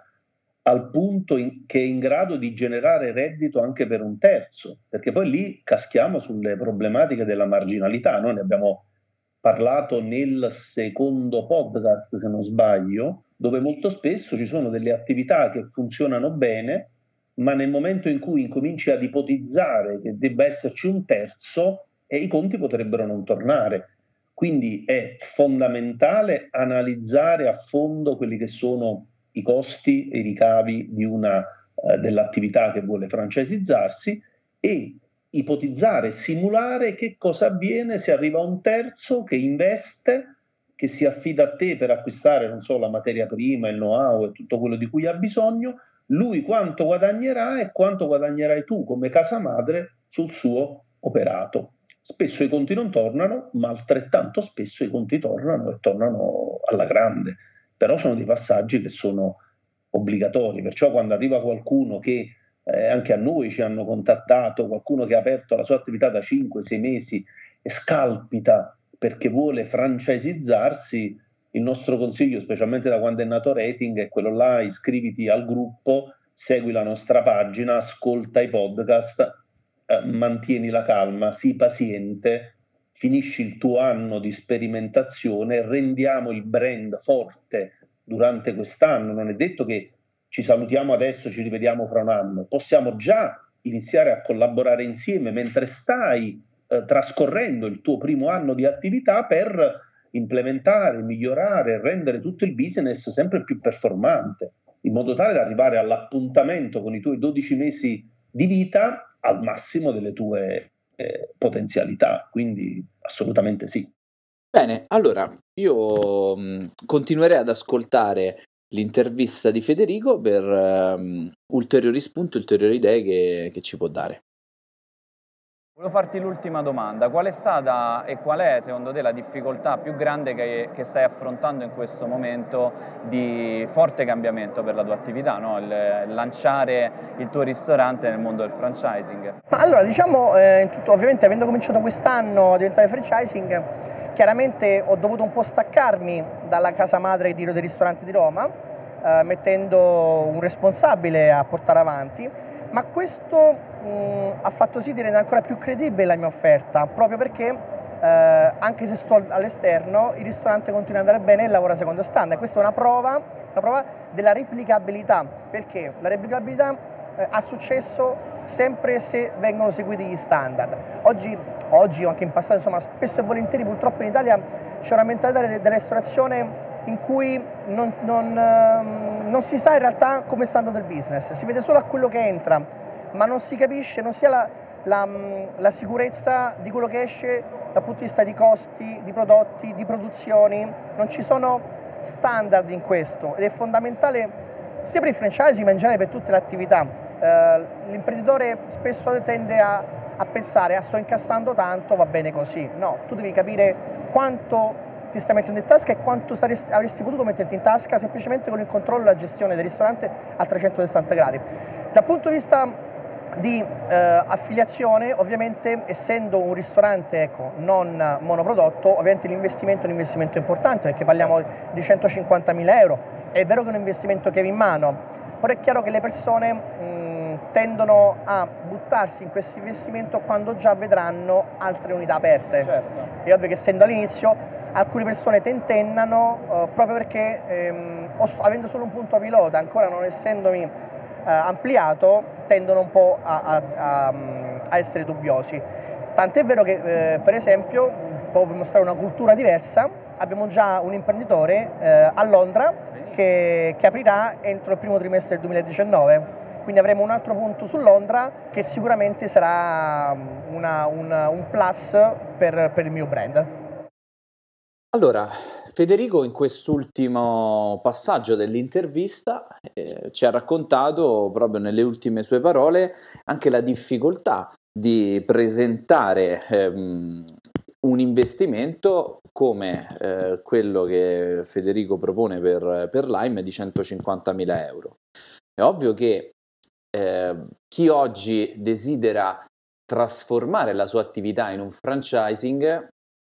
al punto in, che è in grado di generare reddito anche per un terzo, perché poi lì caschiamo sulle problematiche della marginalità. Noi ne abbiamo parlato nel secondo podcast, se non sbaglio, dove molto spesso ci sono delle attività che funzionano bene, ma nel momento in cui incominci ad ipotizzare che debba esserci un terzo, eh, i conti potrebbero non tornare. Quindi è fondamentale analizzare a fondo quelli che sono i costi e i ricavi una, eh, dell'attività che vuole francesizzarsi e ipotizzare, simulare che cosa avviene se arriva un terzo che investe, che si affida a te per acquistare non solo la materia prima, il know-how e tutto quello di cui ha bisogno, lui quanto guadagnerà e quanto guadagnerai tu come casa madre sul suo operato. Spesso i conti non tornano, ma altrettanto spesso i conti tornano e tornano alla grande. Però sono dei passaggi che sono obbligatori, perciò quando arriva qualcuno che eh, anche a noi ci hanno contattato, qualcuno che ha aperto la sua attività da 5-6 mesi e scalpita perché vuole francesizzarsi, il nostro consiglio, specialmente da quando è nato Rating, è quello là, iscriviti al gruppo, segui la nostra pagina, ascolta i podcast, eh, mantieni la calma, sii paziente, finisci il tuo anno di sperimentazione, rendiamo il brand forte durante quest'anno, non è detto che ci salutiamo adesso, ci rivediamo fra un anno, possiamo già iniziare a collaborare insieme mentre stai eh, trascorrendo il tuo primo anno di attività per implementare, migliorare, rendere tutto il business sempre più performante, in modo tale da arrivare all'appuntamento con i tuoi 12 mesi di vita al massimo delle tue eh, potenzialità, quindi assolutamente sì. Bene, allora io mm, continuerei ad ascoltare l'intervista di Federico per um, ulteriori spunti, ulteriori idee che, che ci può dare. Volevo farti l'ultima domanda, qual è stata e qual è secondo te la difficoltà più grande che, che stai affrontando in questo momento di forte cambiamento per la tua attività, no? il, lanciare il tuo ristorante nel mondo del franchising? allora diciamo, eh, tutto, ovviamente avendo cominciato quest'anno a diventare franchising, chiaramente ho dovuto un po' staccarmi dalla casa madre di dei ristoranti di Roma, eh, mettendo un responsabile a portare avanti, ma questo mh, ha fatto sì di rendere ancora più credibile la mia offerta, proprio perché eh, anche se sto all'esterno il ristorante continua ad andare bene e lavora secondo standard. Questa è una prova, una prova della replicabilità, perché la replicabilità eh, ha successo sempre se vengono seguiti gli standard. Oggi, oggi o anche in passato, insomma, spesso e volentieri purtroppo in Italia c'è una mentalità della ristorazione in cui non, non, ehm, non, si sa in realtà come sta andando il business, si vede solo a quello che entra, ma non si capisce, non si ha la, la, mm, la sicurezza di quello che esce dal punto di vista di costi, di prodotti, di produzioni, non ci sono standard in questo ed è fondamentale sia per il franchising ma in genere per tutte le attività. Eh, l'imprenditore spesso tende a, a pensare, ah, sto incassando tanto, va bene così. No, tu devi capire quanto ti stai mettendo in tasca e quanto saresti, avresti potuto metterti in tasca semplicemente con il controllo e la gestione del ristorante a 360 gradi. Dal punto di vista di eh, affiliazione, ovviamente essendo un ristorante ecco, non monoprodotto, ovviamente l'investimento è un investimento importante perché parliamo di 150.000 euro, è vero che è un investimento che è in mano, però è chiaro che le persone mh, tendono a buttarsi in questo investimento quando già vedranno altre unità aperte. Certo. È ovvio che essendo all'inizio alcune persone tentennano uh, proprio perché ehm, avendo solo un punto pilota, ancora non essendomi uh, ampliato, tendono un po' a, a, a, a essere dubbiosi. Tant'è vero che, eh, per esempio, proprio per mostrare una cultura diversa, abbiamo già un imprenditore eh, a Londra che, che, aprirà entro il primo trimestre del 2019. Quindi avremo un altro punto su Londra che sicuramente sarà una, una, un plus per, per il mio brand. Allora, Federico in quest'ultimo passaggio dell'intervista eh, ci ha raccontato proprio nelle ultime sue parole anche la difficoltà di presentare ehm, un investimento come eh, quello che Federico propone per, per Lime di 150.000 euro. È ovvio che eh, chi oggi desidera trasformare la sua attività in un franchising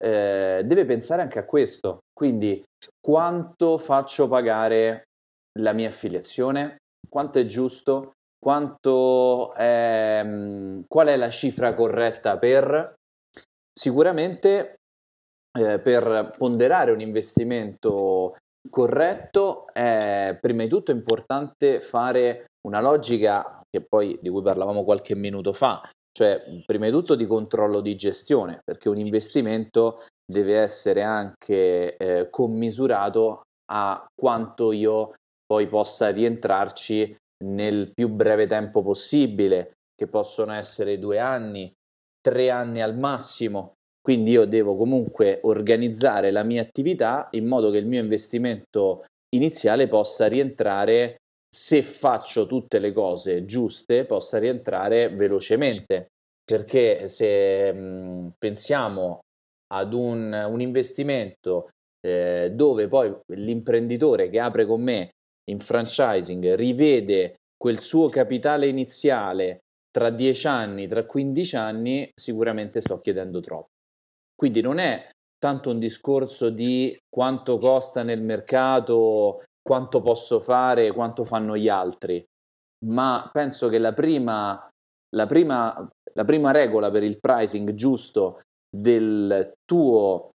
eh, deve pensare anche a questo. Quindi, quanto faccio pagare la mia affiliazione? Quanto è giusto? Quanto è, mm, qual è la cifra corretta per? Sicuramente eh, per ponderare un investimento corretto è prima di tutto importante fare una logica che poi di cui parlavamo qualche minuto fa, cioè prima di tutto di controllo di gestione, perché un investimento deve essere anche eh, commisurato a quanto io poi possa rientrarci nel più breve tempo possibile, che possono essere due anni, tre anni al massimo. Quindi io devo comunque organizzare la mia attività in modo che il mio investimento iniziale possa rientrare se faccio tutte le cose giuste, possa rientrare velocemente. Perché se mh, pensiamo ad un, un investimento eh, dove poi l'imprenditore che apre con me in franchising rivede quel suo capitale iniziale tra 10 anni, tra 15 anni, sicuramente sto chiedendo troppo. Quindi non è tanto un discorso di quanto costa nel mercato quanto posso fare, quanto fanno gli altri, ma penso che la prima, la prima, la prima regola per il pricing giusto del tuo,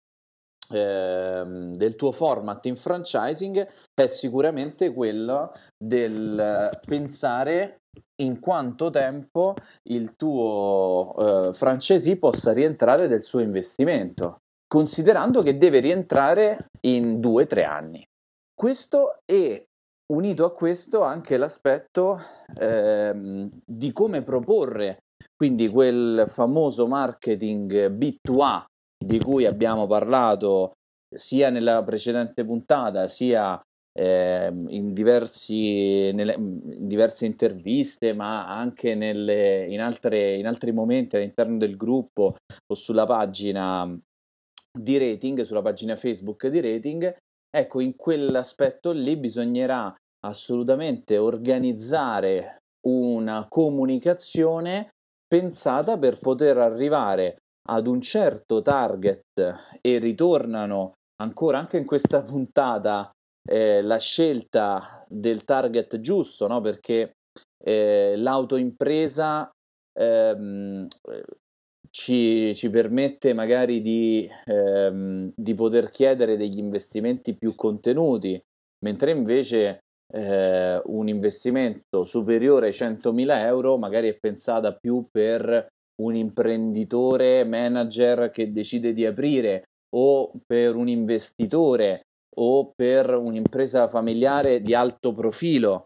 eh, del tuo format in franchising è sicuramente quella del pensare in quanto tempo il tuo eh, franchisee possa rientrare del suo investimento, considerando che deve rientrare in due o tre anni. Questo e unito a questo anche l'aspetto ehm, di come proporre quindi quel famoso marketing B2A di cui abbiamo parlato sia nella precedente puntata sia eh, in, diversi, nelle, in, diverse interviste ma anche nelle, in, altre, in altri momenti all'interno del gruppo o sulla pagina di rating, sulla pagina Facebook di rating Ecco, in quell'aspetto lì bisognerà assolutamente organizzare una comunicazione pensata per poter arrivare ad un certo target e ritornano ancora anche in questa puntata eh, la scelta del target giusto, no? perché eh, l'autoimpresa ehm, ci, ci permette magari di, ehm, di poter chiedere degli investimenti più contenuti, mentre invece eh, un investimento superiore ai 100.000 euro magari è pensata più per un imprenditore manager che decide di aprire o per un investitore o per un'impresa familiare di alto profilo.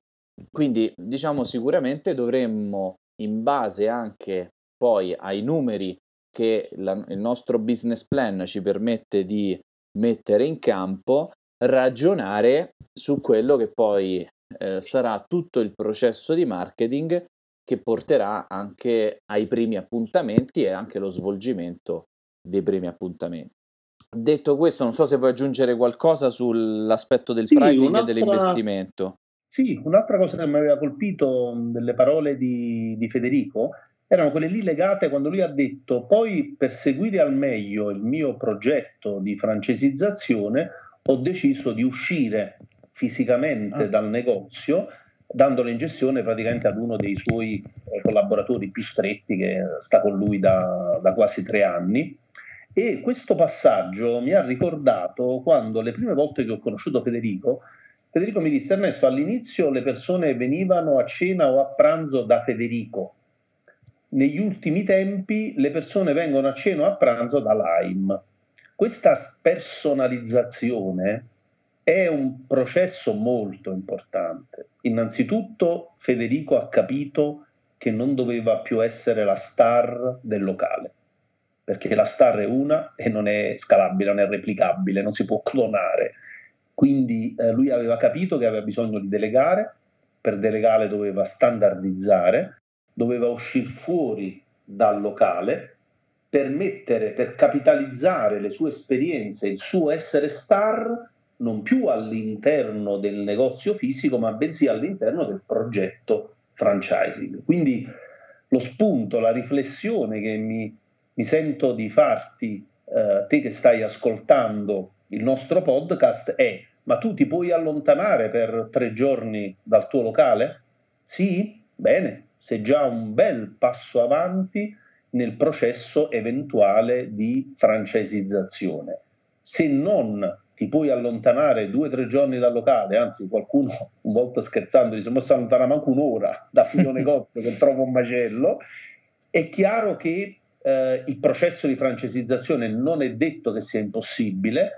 Quindi diciamo sicuramente dovremmo in base anche poi ai numeri che la, il nostro business plan ci permette di mettere in campo, ragionare su quello che poi eh, sarà tutto il processo di marketing che porterà anche ai primi appuntamenti e anche lo svolgimento dei primi appuntamenti. Detto questo, non so se vuoi aggiungere qualcosa sull'aspetto del sì, pricing e dell'investimento. Sì, un'altra cosa che mi aveva colpito delle parole di, di Federico erano quelle lì legate quando lui ha detto poi per seguire al meglio il mio progetto di francesizzazione ho deciso di uscire fisicamente ah. dal negozio dandolo in gestione praticamente ad uno dei suoi eh, collaboratori più stretti che sta con lui da, da quasi tre anni. E questo passaggio mi ha ricordato quando le prime volte che ho conosciuto Federico, Federico mi disse Ernesto, all'inizio le persone venivano a cena o a pranzo da Federico, negli ultimi tempi le persone vengono a cena o a pranzo da Lime. Questa personalizzazione è un processo molto importante. Innanzitutto Federico ha capito che non doveva più essere la star del locale, perché la star è una e non è scalabile, non è replicabile, non si può clonare. Quindi eh, lui aveva capito che aveva bisogno di delegare, per delegare doveva standardizzare, doveva uscire fuori dal locale per mettere, per capitalizzare le sue esperienze, il suo essere star non più all'interno del negozio fisico, ma bensì all'interno del progetto franchising. Quindi lo spunto, la riflessione che mi, mi sento di farti, eh, te che stai ascoltando il nostro podcast, è ma tu ti puoi allontanare per tre giorni dal tuo locale? Sì? Bene, sei già un bel passo avanti nel processo eventuale di francesizzazione. Se non ti puoi allontanare due o tre giorni dal locale, anzi qualcuno un volta scherzando dice ma si allontana manco un'ora dal mio negozio che trovo un macello, è chiaro che eh, il processo di francesizzazione non è detto che sia impossibile,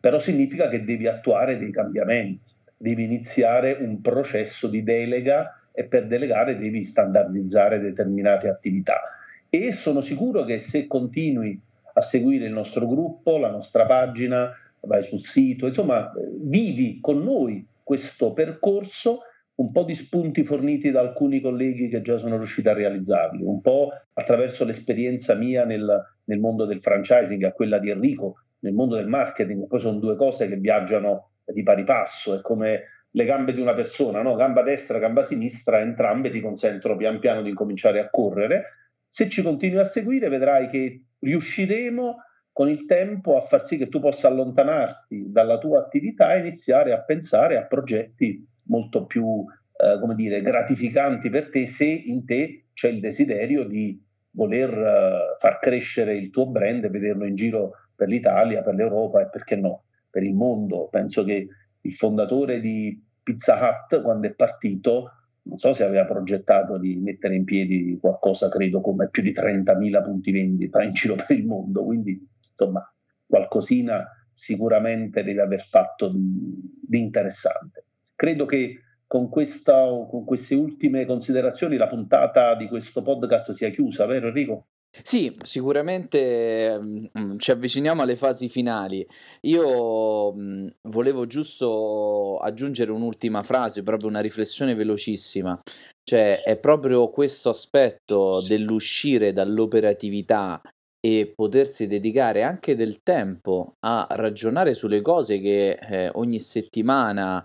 però significa che devi attuare dei cambiamenti, devi iniziare un processo di delega e per delegare devi standardizzare determinate attività. E sono sicuro che se continui a seguire il nostro gruppo, la nostra pagina, vai sul sito, insomma, vivi con noi questo percorso, un po' di spunti forniti da alcuni colleghi che già sono riusciti a realizzarli, un po' attraverso l'esperienza mia nel, nel mondo del franchising, a quella di Enrico, nel mondo del marketing, poi sono due cose che viaggiano di pari passo, è come le gambe di una persona, no? gamba destra, gamba sinistra, entrambe ti consentono pian piano di incominciare a correre. Se ci continui a seguire vedrai che riusciremo con il tempo a far sì che tu possa allontanarti dalla tua attività e iniziare a pensare a progetti molto più, eh, come dire, gratificanti per te se in te c'è il desiderio di voler uh, far crescere il tuo brand e vederlo in giro per l'Italia, per l'Europa e perché no, per il mondo. Penso che il fondatore di Pizza Hut, quando è partito, non so se aveva progettato di mettere in piedi qualcosa, credo, come più di 30.000 punti vendita in giro per il mondo, quindi insomma qualcosina sicuramente deve aver fatto di, di interessante. Credo che con, questa, con queste ultime considerazioni la puntata di questo podcast sia chiusa, vero Enrico? Sì, sicuramente mh, ci avviciniamo alle fasi finali. Io mh, volevo giusto aggiungere un'ultima frase, proprio una riflessione velocissima. Cioè, è proprio questo aspetto dell'uscire dall'operatività e potersi dedicare anche del tempo a ragionare sulle cose che eh, ogni settimana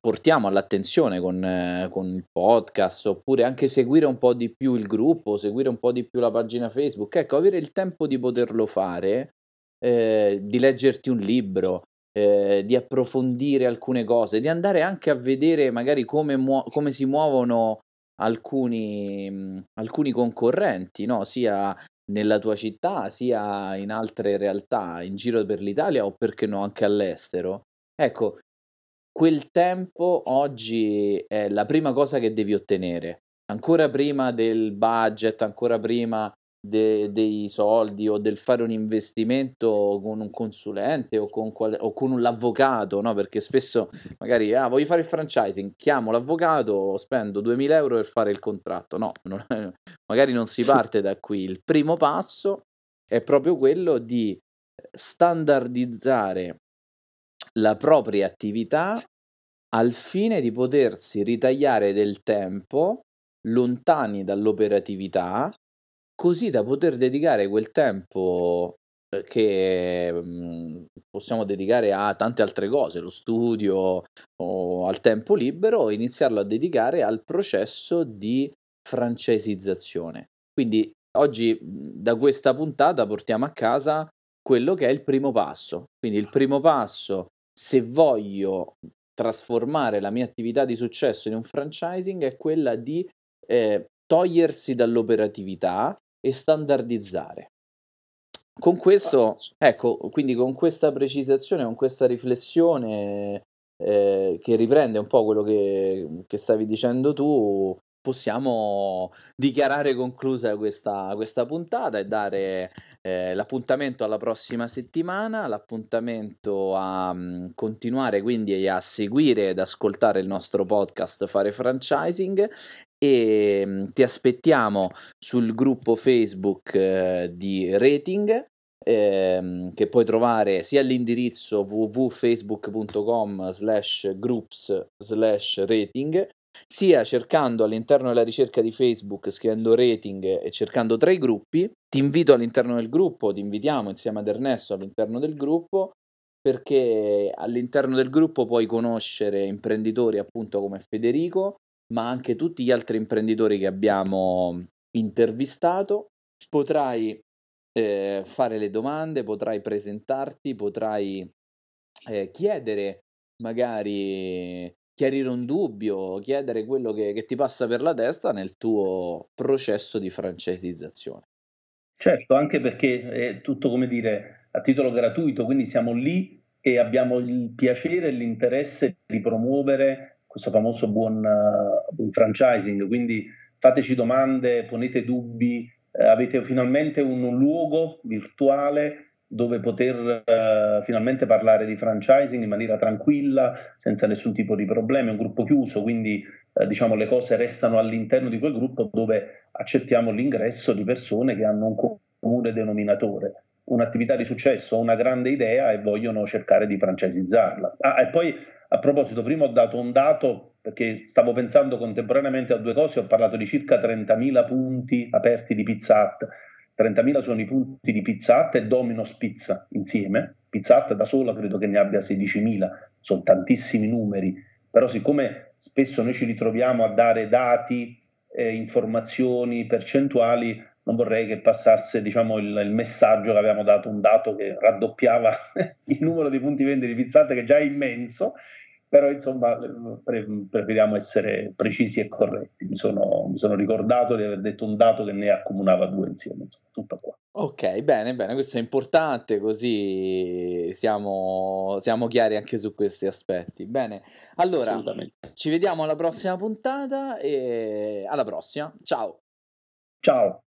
portiamo all'attenzione con, eh, con, il podcast oppure anche seguire un po' di più il gruppo, seguire un po' di più la pagina Facebook. Ecco, avere il tempo di poterlo fare, eh, di leggerti un libro, eh, di approfondire alcune cose, di andare anche a vedere magari come, muo- come si muovono alcuni, alcuni concorrenti, no? sia nella tua città, sia in altre realtà in giro per l'Italia o perché no anche all'estero. Ecco, quel tempo oggi è la prima cosa che devi ottenere, ancora prima del budget, ancora prima de- dei soldi o del fare un investimento con un consulente o con, qual- o con l'avvocato, no? Perché spesso magari ah, voglio fare il franchising, chiamo l'avvocato, spendo 2000 euro per fare il contratto. No, non è- magari non si [LAUGHS] parte da qui. Il primo passo è proprio quello di standardizzare la propria attività al fine di potersi ritagliare del tempo lontani dall'operatività così da poter dedicare quel tempo eh, che mh, possiamo dedicare a tante altre cose, lo studio o al tempo libero, iniziarlo a dedicare al processo di francesizzazione. Quindi oggi da questa puntata portiamo a casa quello che è il primo passo. Quindi il primo passo, se voglio trasformare la mia attività di successo in un franchising, è quella di eh, togliersi dall'operatività e standardizzare. Con questo, ecco, quindi con questa precisazione, con questa riflessione eh, che riprende un po' quello che, che, stavi dicendo tu, possiamo dichiarare conclusa questa, questa puntata e dare eh, l'appuntamento alla prossima settimana, l'appuntamento a um, continuare quindi a seguire ed ascoltare il nostro podcast Fare Franchising e mm, ti aspettiamo sul gruppo Facebook eh, di Rating ehm, che puoi trovare sia all'indirizzo www.facebook.com slash groups slash rating sia cercando all'interno della ricerca di Facebook, scrivendo rating e cercando tra i gruppi. Ti invito all'interno del gruppo, ti invitiamo insieme ad Ernesto all'interno del gruppo perché all'interno del gruppo puoi conoscere imprenditori appunto come Federico ma anche tutti gli altri imprenditori che abbiamo intervistato. Potrai eh, fare le domande, potrai presentarti, potrai eh, chiedere magari chiarire un dubbio, chiedere quello che, che, ti passa per la testa nel tuo processo di francesizzazione. Certo, anche perché è tutto come dire a titolo gratuito, quindi siamo lì e abbiamo il piacere e l'interesse di promuovere questo famoso buon, uh, buon franchising, quindi fateci domande, ponete dubbi, eh, avete finalmente un, luogo virtuale dove poter uh, finalmente parlare di franchising in maniera tranquilla, senza nessun tipo di problemi, è un gruppo chiuso, quindi uh, diciamo le cose restano all'interno di quel gruppo dove accettiamo l'ingresso di persone che hanno un comune denominatore, un'attività di successo, una grande idea e vogliono cercare di francesizzarla. Ah, e poi a proposito, prima ho dato un dato perché stavo pensando contemporaneamente a due cose, ho parlato di circa 30.000 punti aperti di Pizza Hut. 30.000 sono i punti di Pizza Hut e Domino's Pizza insieme. Pizza Hut da sola credo che ne abbia 16.000, sono tantissimi numeri, però siccome spesso noi ci ritroviamo a dare dati, eh, informazioni, percentuali, non vorrei che passasse diciamo, il, il, messaggio che avevamo dato, un dato che raddoppiava [LAUGHS] il numero di punti vendita di Pizza Hut che già è immenso però insomma pre- preferiamo essere precisi e corretti. Mi sono, mi sono, ricordato di aver detto un dato che ne accomunava due insieme, insomma, tutto qua. Ok, bene, bene, questo è importante, così siamo, siamo chiari anche su questi aspetti. Bene, allora ci vediamo alla prossima puntata e alla prossima. Ciao. Ciao.